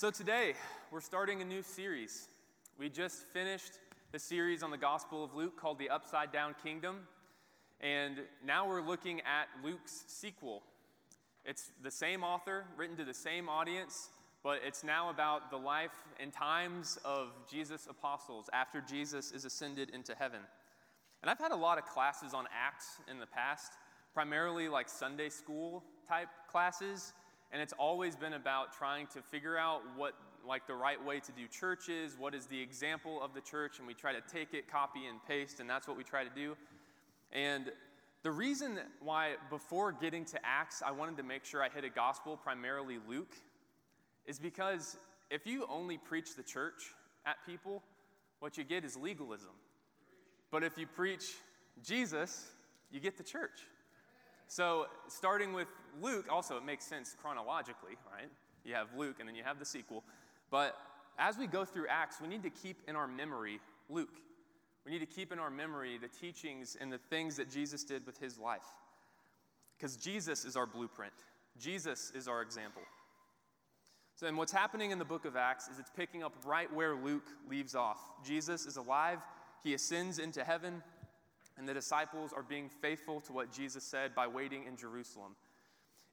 So, today we're starting a new series. We just finished the series on the Gospel of Luke called The Upside Down Kingdom. And now we're looking at Luke's sequel. It's the same author, written to the same audience, but it's now about the life and times of Jesus' apostles after Jesus is ascended into heaven. And I've had a lot of classes on Acts in the past, primarily like Sunday school type classes, and it's always been about trying to figure out what like the right way to do church is, what is the example of the church, and we try to take it, copy and paste, and that's what we try to do. And the reason why, before getting to Acts, I wanted to make sure I hit a gospel, primarily Luke, is because if you only preach the church at people, what you get is legalism. But if you preach Jesus, you get the church. So, starting with Luke, also, it makes sense chronologically, right? You have Luke and then you have the sequel. But as we go through Acts, we need to keep in our memory Luke. We need to keep in our memory the teachings and the things that Jesus did with his life. Because Jesus is our blueprint, Jesus is our example. So, and what's happening in the book of Acts is it's picking up right where Luke leaves off. Jesus is alive, he ascends into heaven, and the disciples are being faithful to what Jesus said by waiting in Jerusalem.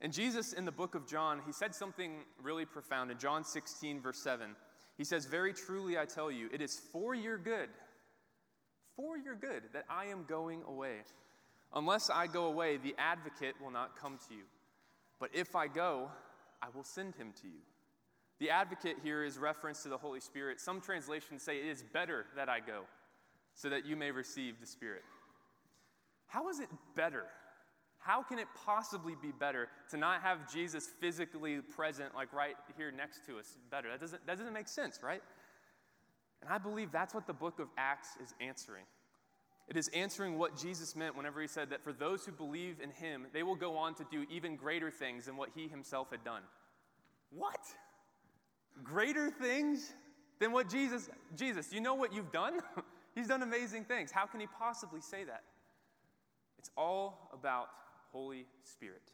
And Jesus, in the book of John, he said something really profound. In John 16, verse 7, he says, Very truly I tell you, it is for your good for your good that I am going away. Unless I go away, the advocate will not come to you. But if I go, I will send him to you. The advocate here is reference to the Holy Spirit. Some translations say it is better that I go so that you may receive the Spirit. How is it better? How can it possibly be better to not have Jesus physically present, like right here next to us, better? That doesn't, that doesn't make sense, right? And I believe that's what the book of Acts is answering. It is answering what Jesus meant whenever he said that for those who believe in him, they will go on to do even greater things than what he himself had done. What? Greater things than what Jesus Jesus, you know what you've done? He's done amazing things. How can he possibly say that? It's all about Holy Spirit.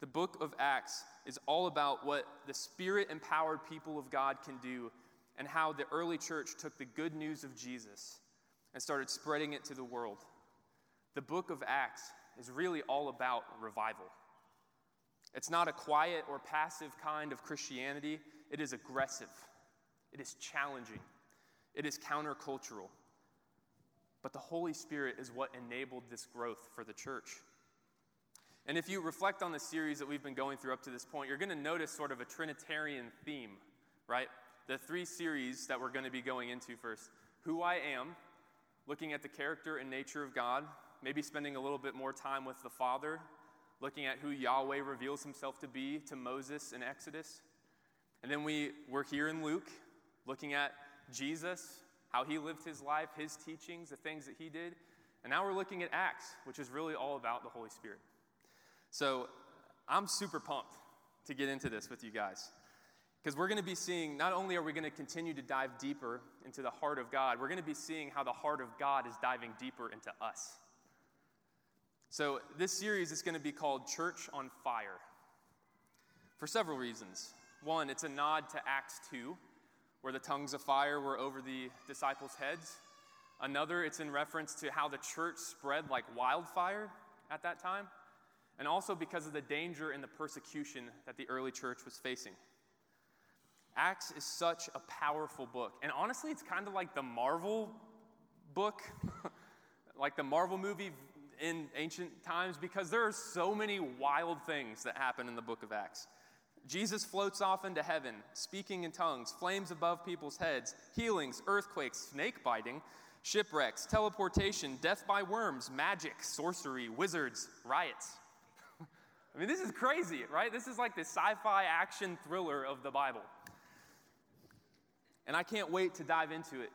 The book of Acts is all about what the spirit empowered people of God can do and how the early church took the good news of Jesus and started spreading it to the world. The book of Acts is really all about revival. It's not a quiet or passive kind of Christianity, it is aggressive, it is challenging, it is countercultural. But the Holy Spirit is what enabled this growth for the church. And if you reflect on the series that we've been going through up to this point, you're going to notice sort of a Trinitarian theme, right? the three series that we're going to be going into first Who I Am, looking at the character and nature of God, maybe spending a little bit more time with the Father, looking at who Yahweh reveals himself to be to Moses in Exodus. And then we, we're here in Luke, looking at Jesus, how he lived his life, his teachings, the things that he did. And now we're looking at Acts, which is really all about the Holy Spirit. So I'm super pumped to get into this with you guys. Because we're going to be seeing, not only are we going to continue to dive deeper into the heart of God, we're going to be seeing how the heart of God is diving deeper into us. So, this series is going to be called Church on Fire for several reasons. One, it's a nod to Acts 2, where the tongues of fire were over the disciples' heads. Another, it's in reference to how the church spread like wildfire at that time, and also because of the danger and the persecution that the early church was facing. Acts is such a powerful book. And honestly, it's kind of like the Marvel book, like the Marvel movie in ancient times, because there are so many wild things that happen in the book of Acts. Jesus floats off into heaven, speaking in tongues, flames above people's heads, healings, earthquakes, snake biting, shipwrecks, teleportation, death by worms, magic, sorcery, wizards, riots. I mean, this is crazy, right? This is like the sci fi action thriller of the Bible. And I can't wait to dive into it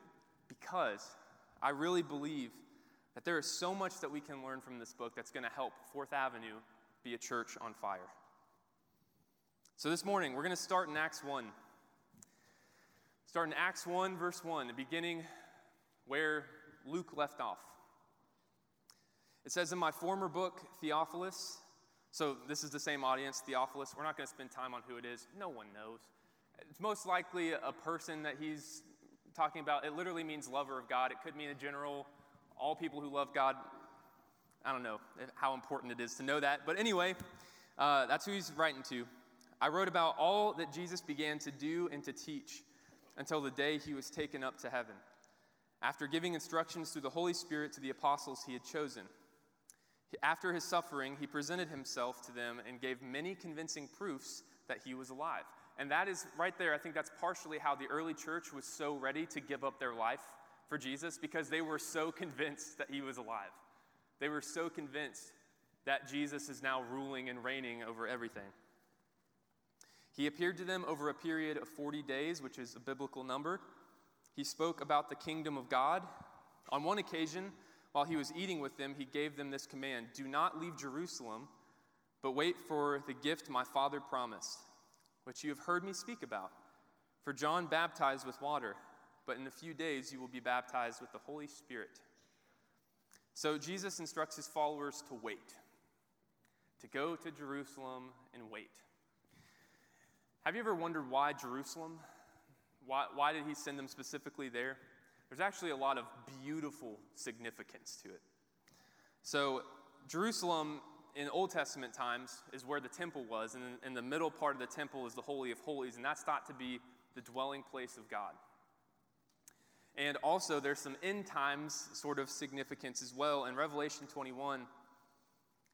because I really believe that there is so much that we can learn from this book that's going to help Fourth Avenue be a church on fire. So this morning, we're going to start in Acts 1. Start in Acts 1, verse 1, the beginning where Luke left off. It says, In my former book, Theophilus, so this is the same audience, Theophilus. We're not going to spend time on who it is. No one knows. It's most likely a person that he's talking about. It literally means lover of God. It could mean a general, all people who love God. I don't know how important it is to know that. But anyway, uh, that's who he's writing to. I wrote about all that Jesus began to do and to teach until the day he was taken up to heaven, after giving instructions through the Holy Spirit to the apostles he had chosen. After his suffering, he presented himself to them and gave many convincing proofs that he was alive. And that is right there, I think that's partially how the early church was so ready to give up their life for Jesus because they were so convinced that he was alive. They were so convinced that Jesus is now ruling and reigning over everything. He appeared to them over a period of 40 days, which is a biblical number. He spoke about the kingdom of God. On one occasion, while he was eating with them, he gave them this command Do not leave Jerusalem, but wait for the gift my father promised, which you have heard me speak about. For John baptized with water, but in a few days you will be baptized with the Holy Spirit. So Jesus instructs his followers to wait, to go to Jerusalem and wait. Have you ever wondered why Jerusalem? Why, why did he send them specifically there? There's actually a lot of beautiful significance to it. So, Jerusalem in Old Testament times is where the temple was, and in the middle part of the temple is the Holy of Holies, and that's thought to be the dwelling place of God. And also, there's some end times sort of significance as well. In Revelation 21,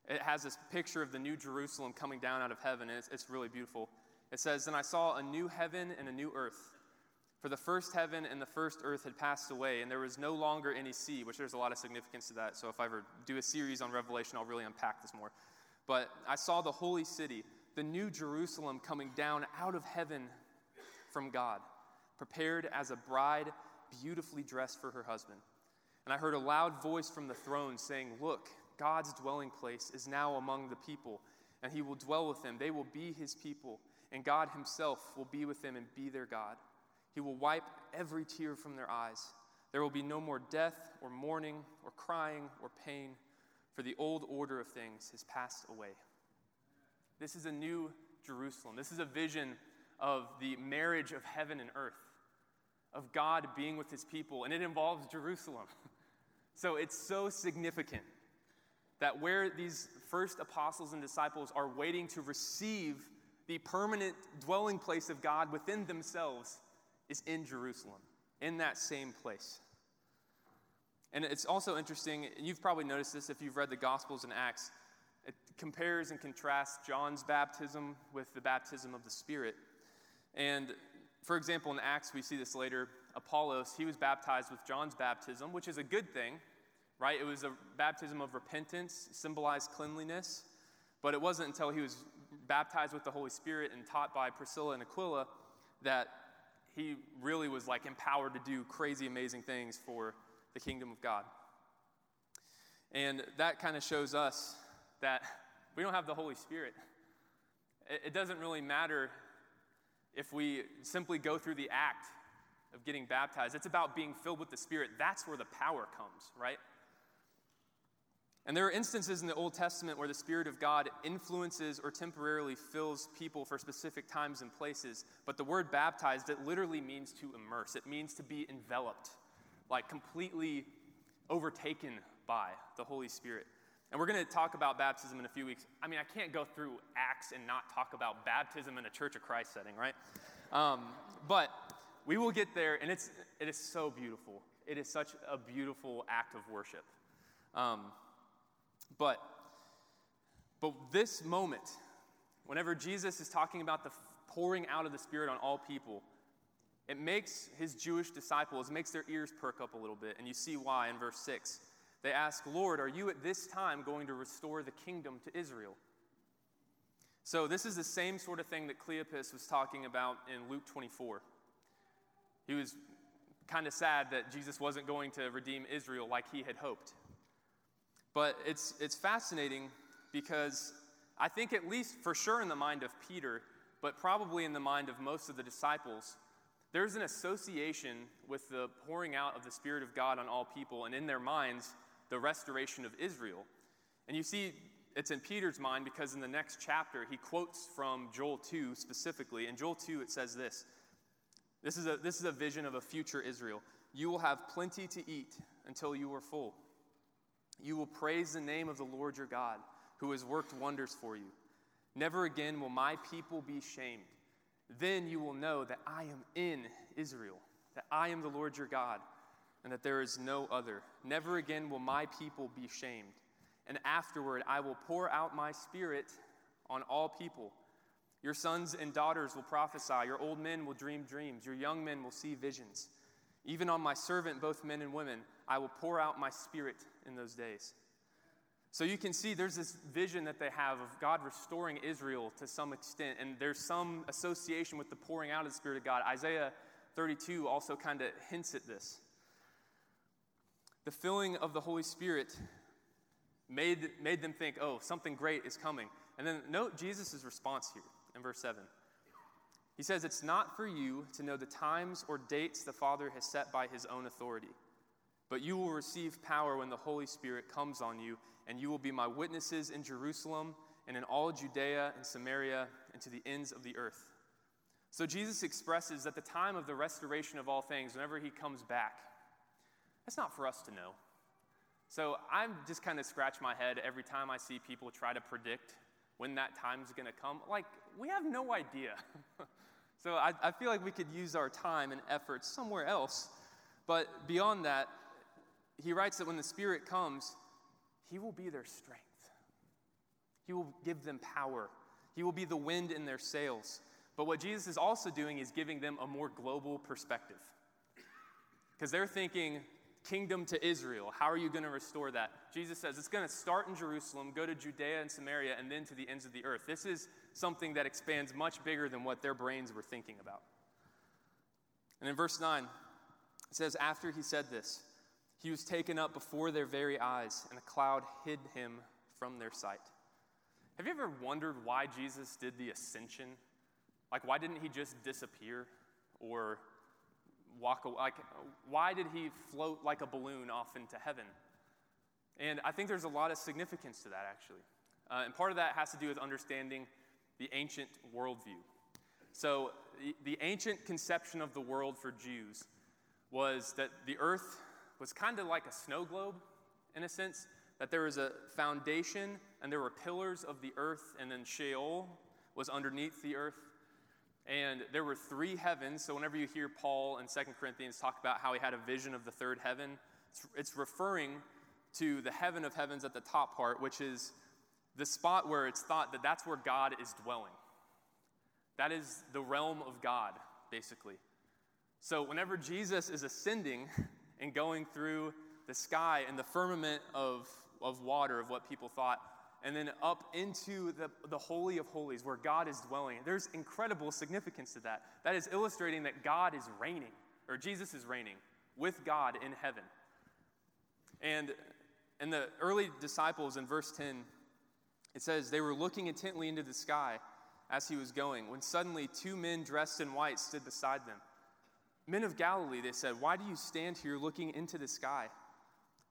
it has this picture of the new Jerusalem coming down out of heaven, and it's, it's really beautiful. It says, And I saw a new heaven and a new earth. For the first heaven and the first earth had passed away, and there was no longer any sea, which there's a lot of significance to that. So if I ever do a series on Revelation, I'll really unpack this more. But I saw the holy city, the new Jerusalem, coming down out of heaven from God, prepared as a bride beautifully dressed for her husband. And I heard a loud voice from the throne saying, Look, God's dwelling place is now among the people, and he will dwell with them. They will be his people, and God himself will be with them and be their God. He will wipe every tear from their eyes. There will be no more death, or mourning, or crying, or pain, for the old order of things has passed away. This is a new Jerusalem. This is a vision of the marriage of heaven and earth of God being with his people, and it involves Jerusalem. So it's so significant that where these first apostles and disciples are waiting to receive the permanent dwelling place of God within themselves is in Jerusalem, in that same place. And it's also interesting, and you've probably noticed this if you've read the Gospels and Acts, it compares and contrasts John's baptism with the baptism of the Spirit. And for example, in Acts, we see this later. Apollos, he was baptized with John's baptism, which is a good thing, right? It was a baptism of repentance, symbolized cleanliness. But it wasn't until he was baptized with the Holy Spirit and taught by Priscilla and Aquila that he really was like empowered to do crazy, amazing things for the kingdom of God. And that kind of shows us that we don't have the Holy Spirit. It doesn't really matter if we simply go through the act of getting baptized. It's about being filled with the Spirit. That's where the power comes, right? And there are instances in the Old Testament where the Spirit of God influences or temporarily fills people for specific times and places. But the word baptized, it literally means to immerse, it means to be enveloped, like completely overtaken by the Holy Spirit. And we're going to talk about baptism in a few weeks. I mean, I can't go through Acts and not talk about baptism in a Church of Christ setting, right? Um, but we will get there, and it's, it is so beautiful. It is such a beautiful act of worship. Um, but, but this moment, whenever Jesus is talking about the pouring out of the Spirit on all people, it makes his Jewish disciples, makes their ears perk up a little bit. And you see why in verse 6. They ask, Lord, are you at this time going to restore the kingdom to Israel? So, this is the same sort of thing that Cleopas was talking about in Luke 24. He was kind of sad that Jesus wasn't going to redeem Israel like he had hoped. But it's, it's fascinating because I think, at least for sure in the mind of Peter, but probably in the mind of most of the disciples, there's an association with the pouring out of the Spirit of God on all people, and in their minds, the restoration of Israel. And you see, it's in Peter's mind because in the next chapter, he quotes from Joel 2 specifically. In Joel 2, it says this this is, a, this is a vision of a future Israel. You will have plenty to eat until you are full. You will praise the name of the Lord your God, who has worked wonders for you. Never again will my people be shamed. Then you will know that I am in Israel, that I am the Lord your God, and that there is no other. Never again will my people be shamed. And afterward I will pour out my spirit on all people. Your sons and daughters will prophesy, your old men will dream dreams, your young men will see visions. Even on my servant, both men and women, I will pour out my spirit in those days. So you can see there's this vision that they have of God restoring Israel to some extent, and there's some association with the pouring out of the Spirit of God. Isaiah 32 also kind of hints at this. The filling of the Holy Spirit made, made them think, oh, something great is coming. And then note Jesus' response here in verse 7. He says, It's not for you to know the times or dates the Father has set by his own authority, but you will receive power when the Holy Spirit comes on you, and you will be my witnesses in Jerusalem and in all Judea and Samaria and to the ends of the earth. So Jesus expresses that the time of the restoration of all things, whenever he comes back, that's not for us to know. So I'm just kind of scratch my head every time I see people try to predict when that time's going to come. Like, we have no idea. so I, I feel like we could use our time and efforts somewhere else. But beyond that, he writes that when the Spirit comes, he will be their strength. He will give them power. He will be the wind in their sails. But what Jesus is also doing is giving them a more global perspective. Because they're thinking, kingdom to Israel. How are you going to restore that? Jesus says it's going to start in Jerusalem, go to Judea and Samaria, and then to the ends of the earth. This is something that expands much bigger than what their brains were thinking about. And in verse 9, it says, After he said this, he was taken up before their very eyes, and a cloud hid him from their sight. Have you ever wondered why Jesus did the ascension? Like, why didn't he just disappear or walk away? Like, why did he float like a balloon off into heaven? And I think there's a lot of significance to that, actually. Uh, and part of that has to do with understanding the ancient worldview. So, the, the ancient conception of the world for Jews was that the earth was kind of like a snow globe, in a sense, that there was a foundation and there were pillars of the earth, and then Sheol was underneath the earth. And there were three heavens. So whenever you hear Paul in Second Corinthians talk about how he had a vision of the third heaven, it's, it's referring to the heaven of heavens at the top part, which is the spot where it's thought that that's where God is dwelling. That is the realm of God, basically. So whenever Jesus is ascending and going through the sky and the firmament of, of water, of what people thought, and then up into the, the Holy of Holies where God is dwelling. There's incredible significance to that. That is illustrating that God is reigning, or Jesus is reigning with God in heaven. And in the early disciples in verse 10, it says, They were looking intently into the sky as he was going, when suddenly two men dressed in white stood beside them. Men of Galilee, they said, Why do you stand here looking into the sky?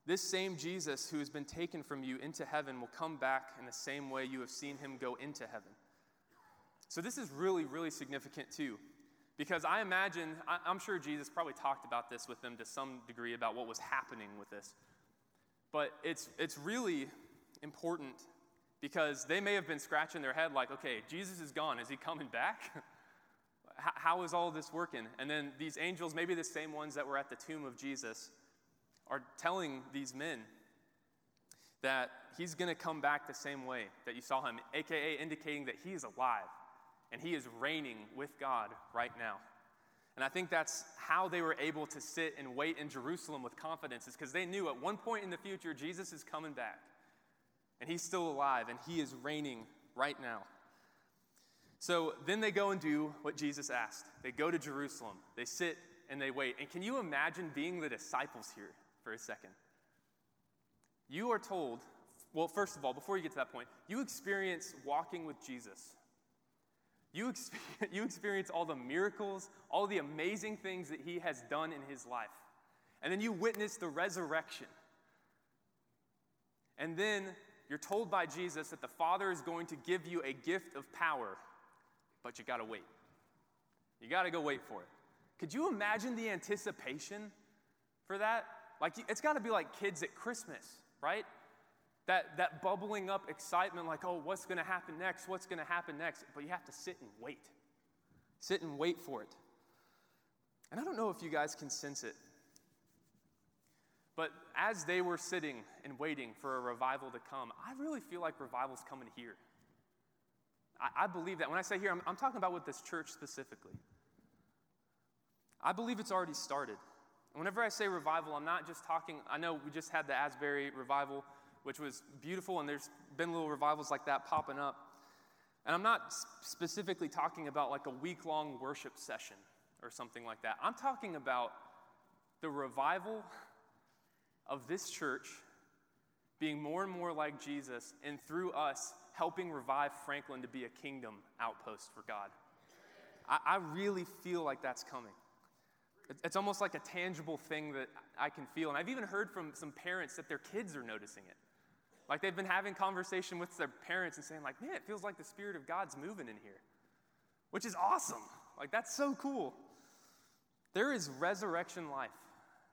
This same Jesus who has been taken from you into heaven will come back in the same way you have seen him go into heaven. So, this is really, really significant too. Because I imagine, I'm sure Jesus probably talked about this with them to some degree about what was happening with this. But it's, it's really important because they may have been scratching their head like, okay, Jesus is gone. Is he coming back? how is all this working? And then these angels, maybe the same ones that were at the tomb of Jesus, are telling these men that he's going to come back the same way that you saw him, aka indicating that he is alive and he is reigning with God right now. And I think that's how they were able to sit and wait in Jerusalem with confidence, is because they knew at one point in the future, Jesus is coming back. And he's still alive and he is reigning right now. So then they go and do what Jesus asked. They go to Jerusalem, they sit and they wait. And can you imagine being the disciples here? For a second. You are told, well, first of all, before you get to that point, you experience walking with Jesus. You, experience, you experience all the miracles, all the amazing things that he has done in his life. And then you witness the resurrection. And then you're told by Jesus that the Father is going to give you a gift of power, but you got to wait. You got to go wait for it. Could you imagine the anticipation for that? Like, it's got to be like kids at Christmas, right? That, that bubbling up excitement, like, oh, what's going to happen next? What's going to happen next? But you have to sit and wait. Sit and wait for it. And I don't know if you guys can sense it, but as they were sitting and waiting for a revival to come, I really feel like revival's coming here. I, I believe that. When I say here, I'm, I'm talking about with this church specifically. I believe it's already started. Whenever I say revival, I'm not just talking, I know we just had the Asbury revival, which was beautiful, and there's been little revivals like that popping up. And I'm not specifically talking about like a week long worship session or something like that. I'm talking about the revival of this church being more and more like Jesus, and through us, helping revive Franklin to be a kingdom outpost for God. I, I really feel like that's coming. It's almost like a tangible thing that I can feel. And I've even heard from some parents that their kids are noticing it. Like they've been having conversation with their parents and saying, like, man, it feels like the Spirit of God's moving in here, which is awesome. Like, that's so cool. There is resurrection life.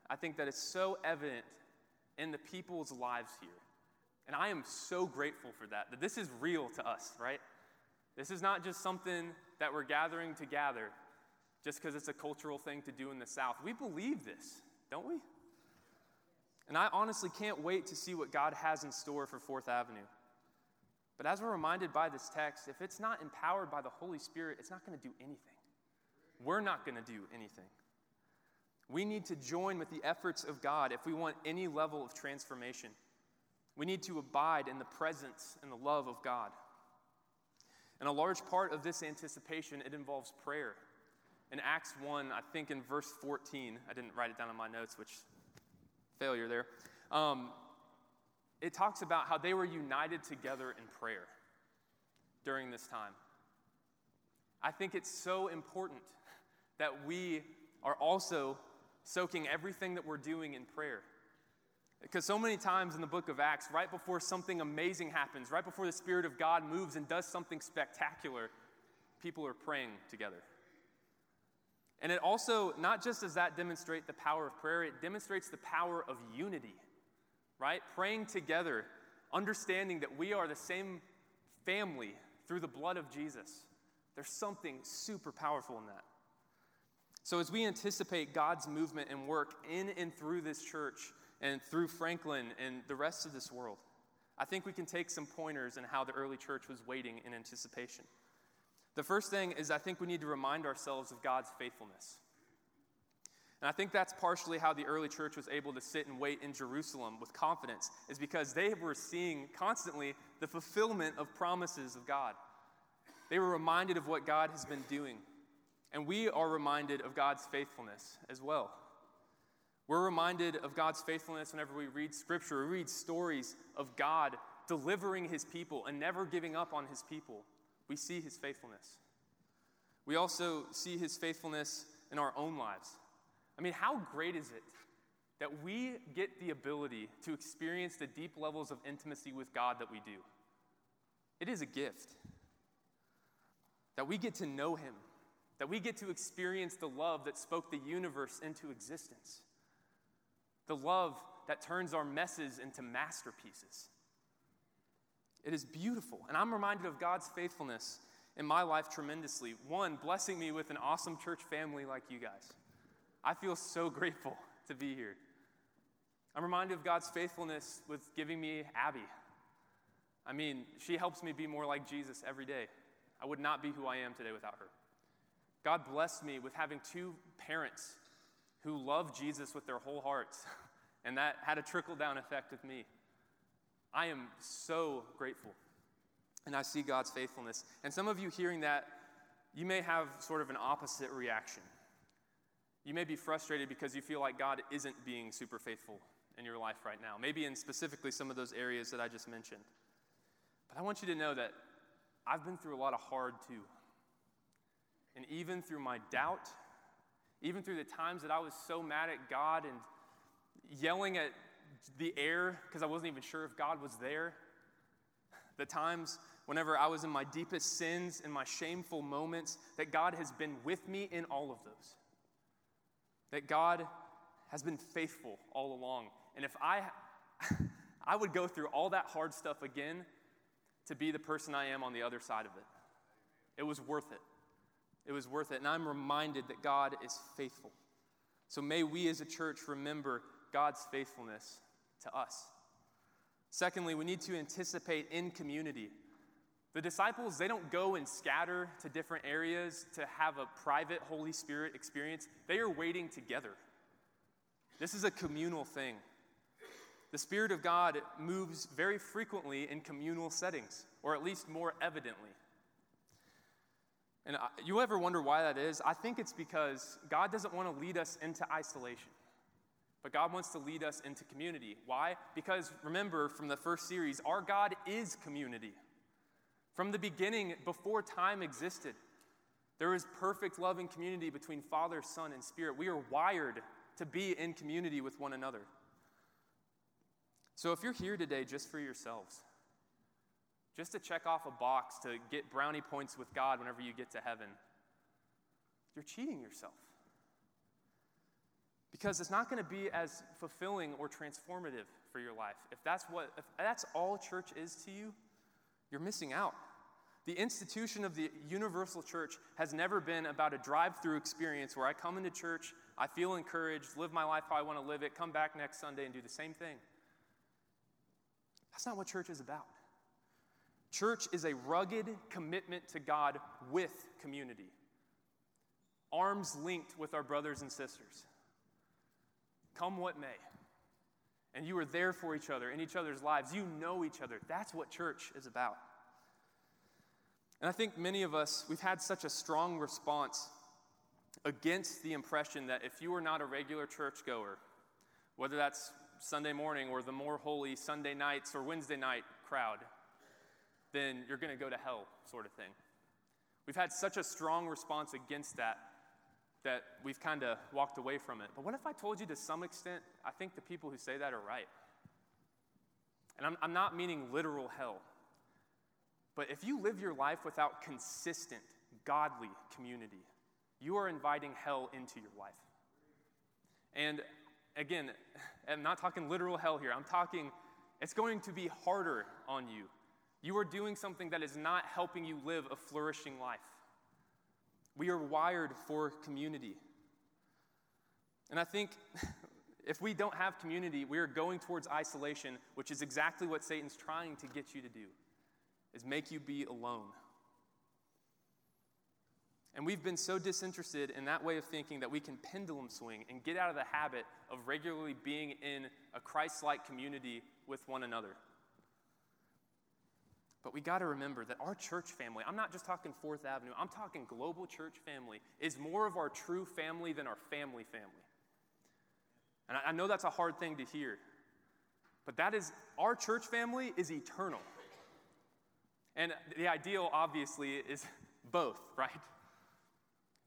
I think that is so evident in the people's lives here. And I am so grateful for that, that this is real to us, right? This is not just something that we're gathering to gather just because it's a cultural thing to do in the South. We believe this, don't we? And I honestly can't wait to see what God has in store for Fourth Avenue. But as we're reminded by this text, if it's not empowered by the Holy Spirit, it's not going to do anything. We're not going to do anything. We need to join with the efforts of God if we want any level of transformation. We need to abide in the presence and the love of God. And a large part of this anticipation, it involves prayer. In Acts 1, I think in verse 14, I didn't write it down in my notes, which failure there. Um, it talks about how they were united together in prayer during this time. I think it's so important that we are also soaking everything that we're doing in prayer. Because so many times in the book of Acts, right before something amazing happens, right before the Spirit of God moves and does something spectacular, people are praying together. And it also, not just does that demonstrate the power of prayer, it demonstrates the power of unity, right? Praying together, understanding that we are the same family through the blood of Jesus. There's something super powerful in that. So, as we anticipate God's movement and work in and through this church and through Franklin and the rest of this world, I think we can take some pointers in how the early church was waiting in anticipation. The first thing is, I think we need to remind ourselves of God's faithfulness. And I think that's partially how the early church was able to sit and wait in Jerusalem with confidence, is because they were seeing constantly the fulfillment of promises of God. They were reminded of what God has been doing. And we are reminded of God's faithfulness as well. We're reminded of God's faithfulness whenever we read scripture, we read stories of God delivering his people and never giving up on his people. We see his faithfulness. We also see his faithfulness in our own lives. I mean, how great is it that we get the ability to experience the deep levels of intimacy with God that we do? It is a gift. That we get to know him that we get to experience the love that spoke the universe into existence, the love that turns our messes into masterpieces. It is beautiful. And I'm reminded of God's faithfulness in my life tremendously. One, blessing me with an awesome church family like you guys. I feel so grateful to be here. I'm reminded of God's faithfulness with giving me Abby. I mean, she helps me be more like Jesus every day. I would not be who I am today without her. God blessed me with having two parents who love Jesus with their whole hearts, and that had a trickle down effect with me. I am so grateful, and I see God's faithfulness. And some of you hearing that, you may have sort of an opposite reaction. You may be frustrated because you feel like God isn't being super faithful in your life right now, maybe in specifically some of those areas that I just mentioned. But I want you to know that I've been through a lot of hard too. And even through my doubt, even through the times that I was so mad at God and yelling at the air because I wasn't even sure if God was there, The times whenever I was in my deepest sins, and my shameful moments, that God has been with me in all of those. That God has been faithful all along. And if I I would go through all that hard stuff again to be the person I am on the other side of it. It was worth it. It was worth it. And I'm reminded that God is faithful. So may we as a church remember God's faithfulness to us. Secondly, we need to anticipate in community. The disciples, they don't go and scatter to different areas to have a private Holy Spirit experience. They are waiting together. This is a communal thing. The Spirit of God moves very frequently in communal settings, or at least more evidently. And uh, you ever wonder why that is? I think it's because God doesn't want to lead us into isolation, but God wants to lead us into community. Why? Because remember from the first series, our God is community. From the beginning, before time existed, there is perfect love and community between Father, Son, and Spirit. We are wired to be in community with one another. So if you're here today just for yourselves, just to check off a box to get brownie points with God whenever you get to heaven, you're cheating yourself. Because it's not going to be as fulfilling or transformative for your life. If that's what if that's all church is to you, you're missing out. The institution of the universal church has never been about a drive-through experience where I come into church, I feel encouraged, live my life how I want to live it, come back next Sunday and do the same thing. That's not what church is about. Church is a rugged commitment to God with community, arms linked with our brothers and sisters. Come what may. And you are there for each other in each other's lives. You know each other. That's what church is about. And I think many of us, we've had such a strong response against the impression that if you are not a regular churchgoer, whether that's Sunday morning or the more holy Sunday nights or Wednesday night crowd, then you're going to go to hell, sort of thing. We've had such a strong response against that that we've kind of walked away from it. But what if I told you to some extent, I think the people who say that are right? And I'm, I'm not meaning literal hell. But if you live your life without consistent, godly community, you are inviting hell into your life. And again, I'm not talking literal hell here. I'm talking, it's going to be harder on you. You are doing something that is not helping you live a flourishing life. We are wired for community. And I think if we don't have community, we are going towards isolation, which is exactly what Satan's trying to get you to do, is make you be alone. And we've been so disinterested in that way of thinking that we can pendulum swing and get out of the habit of regularly being in a Christ like community with one another. But we got to remember that our church family, I'm not just talking Fourth Avenue, I'm talking global church family, is more of our true family than our family family. And I know that's a hard thing to hear, but that is, our church family is eternal. And the ideal, obviously, is both, right?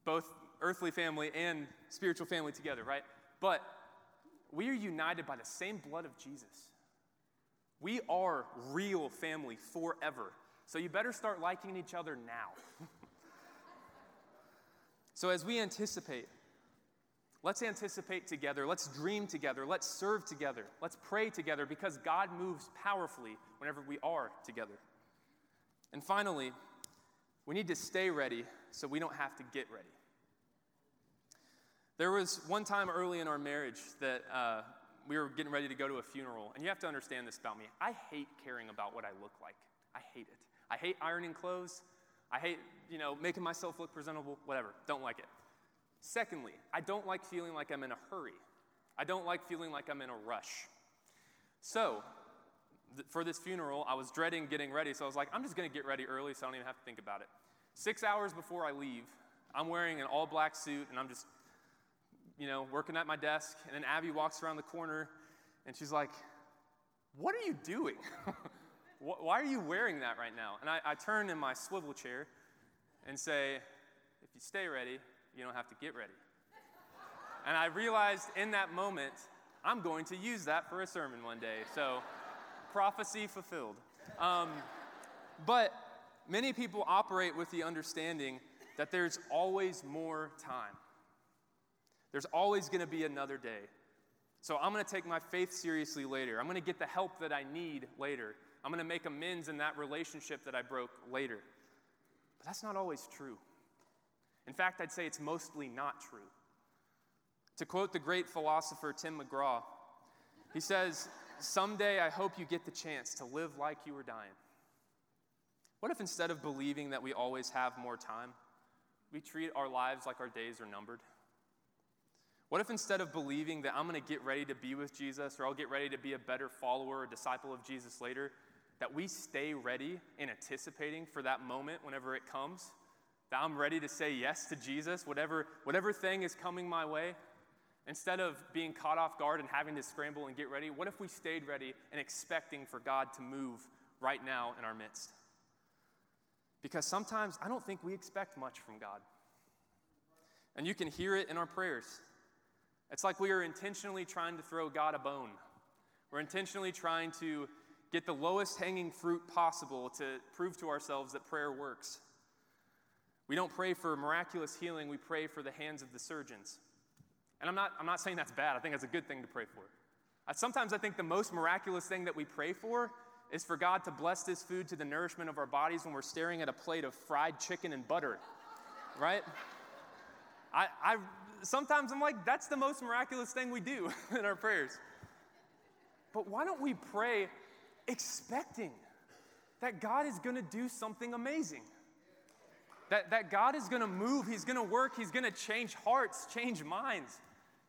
both earthly family and spiritual family together, right? But we are united by the same blood of Jesus. We are real family forever. So you better start liking each other now. so as we anticipate, let's anticipate together. Let's dream together. Let's serve together. Let's pray together because God moves powerfully whenever we are together. And finally, we need to stay ready so we don't have to get ready. There was one time early in our marriage that uh, we were getting ready to go to a funeral, and you have to understand this about me. I hate caring about what I look like. I hate it. I hate ironing clothes. I hate, you know, making myself look presentable, whatever. Don't like it. Secondly, I don't like feeling like I'm in a hurry. I don't like feeling like I'm in a rush. So, th- for this funeral, I was dreading getting ready, so I was like, I'm just gonna get ready early so I don't even have to think about it. Six hours before I leave, I'm wearing an all black suit and I'm just you know, working at my desk, and then Abby walks around the corner and she's like, What are you doing? Why are you wearing that right now? And I, I turn in my swivel chair and say, If you stay ready, you don't have to get ready. and I realized in that moment, I'm going to use that for a sermon one day. So, prophecy fulfilled. Um, But many people operate with the understanding that there's always more time. There's always going to be another day. So I'm going to take my faith seriously later. I'm going to get the help that I need later. I'm going to make amends in that relationship that I broke later. But that's not always true. In fact, I'd say it's mostly not true. To quote the great philosopher Tim McGraw, he says, Someday I hope you get the chance to live like you were dying. What if instead of believing that we always have more time, we treat our lives like our days are numbered? What if instead of believing that I'm going to get ready to be with Jesus or I'll get ready to be a better follower or disciple of Jesus later, that we stay ready and anticipating for that moment whenever it comes? That I'm ready to say yes to Jesus, whatever, whatever thing is coming my way? Instead of being caught off guard and having to scramble and get ready, what if we stayed ready and expecting for God to move right now in our midst? Because sometimes I don't think we expect much from God. And you can hear it in our prayers. It's like we are intentionally trying to throw God a bone. We're intentionally trying to get the lowest hanging fruit possible to prove to ourselves that prayer works. We don't pray for miraculous healing, we pray for the hands of the surgeons. And I'm not, I'm not saying that's bad, I think that's a good thing to pray for. Sometimes I think the most miraculous thing that we pray for is for God to bless this food to the nourishment of our bodies when we're staring at a plate of fried chicken and butter, right? I, I sometimes I'm like, that's the most miraculous thing we do in our prayers. But why don't we pray expecting that God is going to do something amazing? That, that God is going to move, He's going to work, He's going to change hearts, change minds,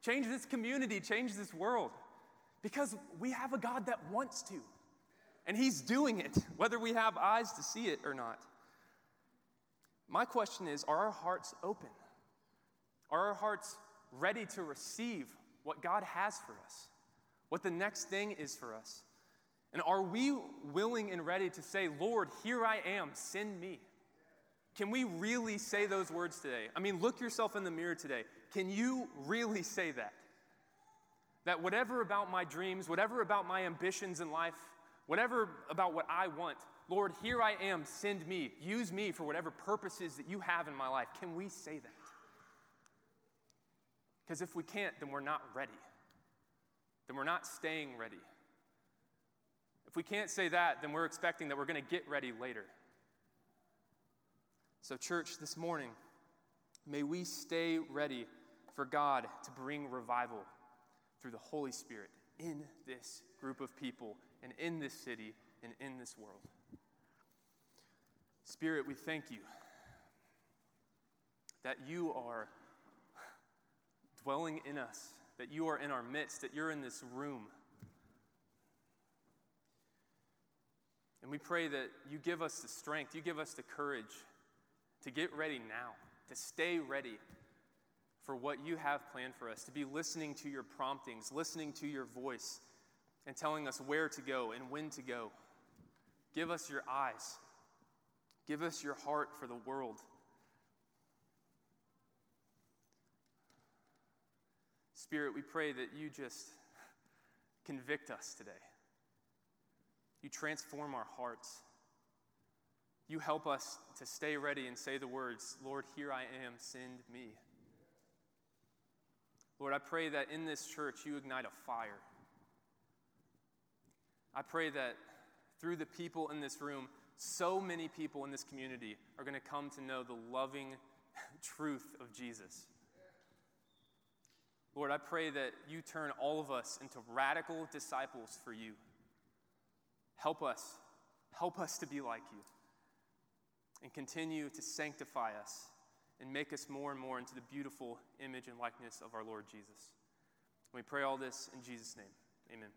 change this community, change this world. Because we have a God that wants to. And He's doing it, whether we have eyes to see it or not. My question is are our hearts open? Are our hearts ready to receive what God has for us? What the next thing is for us? And are we willing and ready to say, Lord, here I am, send me? Can we really say those words today? I mean, look yourself in the mirror today. Can you really say that? That whatever about my dreams, whatever about my ambitions in life, whatever about what I want, Lord, here I am, send me. Use me for whatever purposes that you have in my life. Can we say that? Because if we can't, then we're not ready. Then we're not staying ready. If we can't say that, then we're expecting that we're going to get ready later. So, church, this morning, may we stay ready for God to bring revival through the Holy Spirit in this group of people and in this city and in this world. Spirit, we thank you that you are dwelling in us, that you are in our midst, that you're in this room. And we pray that you give us the strength, you give us the courage to get ready now, to stay ready for what you have planned for us, to be listening to your promptings, listening to your voice, and telling us where to go and when to go. Give us your eyes, give us your heart for the world. Spirit, we pray that you just convict us today. You transform our hearts. You help us to stay ready and say the words, Lord, here I am, send me. Lord, I pray that in this church you ignite a fire. I pray that through the people in this room, so many people in this community are going to come to know the loving truth of Jesus. Lord, I pray that you turn all of us into radical disciples for you. Help us. Help us to be like you. And continue to sanctify us and make us more and more into the beautiful image and likeness of our Lord Jesus. we pray all this in Jesus' name. Amen.